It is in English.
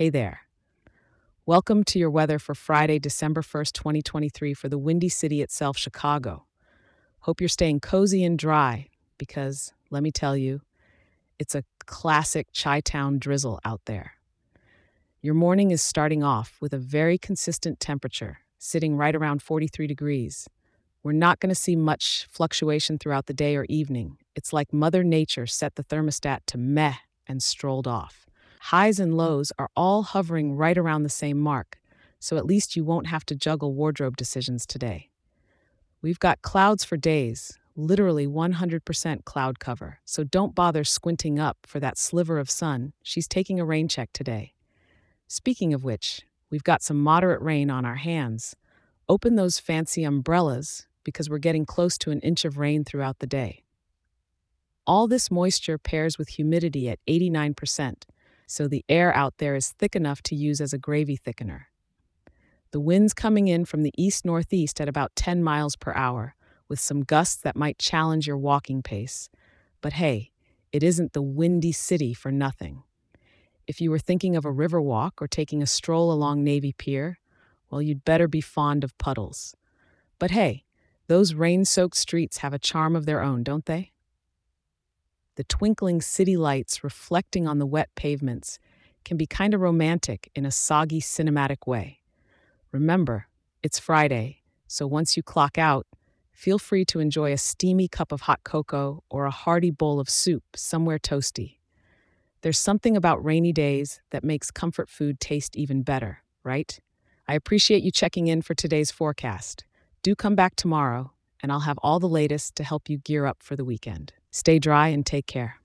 Hey there. Welcome to your weather for Friday, December 1st, 2023, for the windy city itself, Chicago. Hope you're staying cozy and dry because, let me tell you, it's a classic Chi Town drizzle out there. Your morning is starting off with a very consistent temperature, sitting right around 43 degrees. We're not going to see much fluctuation throughout the day or evening. It's like Mother Nature set the thermostat to meh and strolled off. Highs and lows are all hovering right around the same mark, so at least you won't have to juggle wardrobe decisions today. We've got clouds for days, literally 100% cloud cover, so don't bother squinting up for that sliver of sun. She's taking a rain check today. Speaking of which, we've got some moderate rain on our hands. Open those fancy umbrellas because we're getting close to an inch of rain throughout the day. All this moisture pairs with humidity at 89%, so the air out there is thick enough to use as a gravy thickener. The wind's coming in from the east northeast at about 10 miles per hour, with some gusts that might challenge your walking pace. But hey, it isn't the windy city for nothing. If you were thinking of a river walk or taking a stroll along Navy Pier, well, you'd better be fond of puddles. But hey, those rain soaked streets have a charm of their own, don't they? The twinkling city lights reflecting on the wet pavements can be kind of romantic in a soggy cinematic way. Remember, it's Friday, so once you clock out, feel free to enjoy a steamy cup of hot cocoa or a hearty bowl of soup somewhere toasty. There's something about rainy days that makes comfort food taste even better, right? I appreciate you checking in for today's forecast. Do come back tomorrow, and I'll have all the latest to help you gear up for the weekend. Stay dry and take care.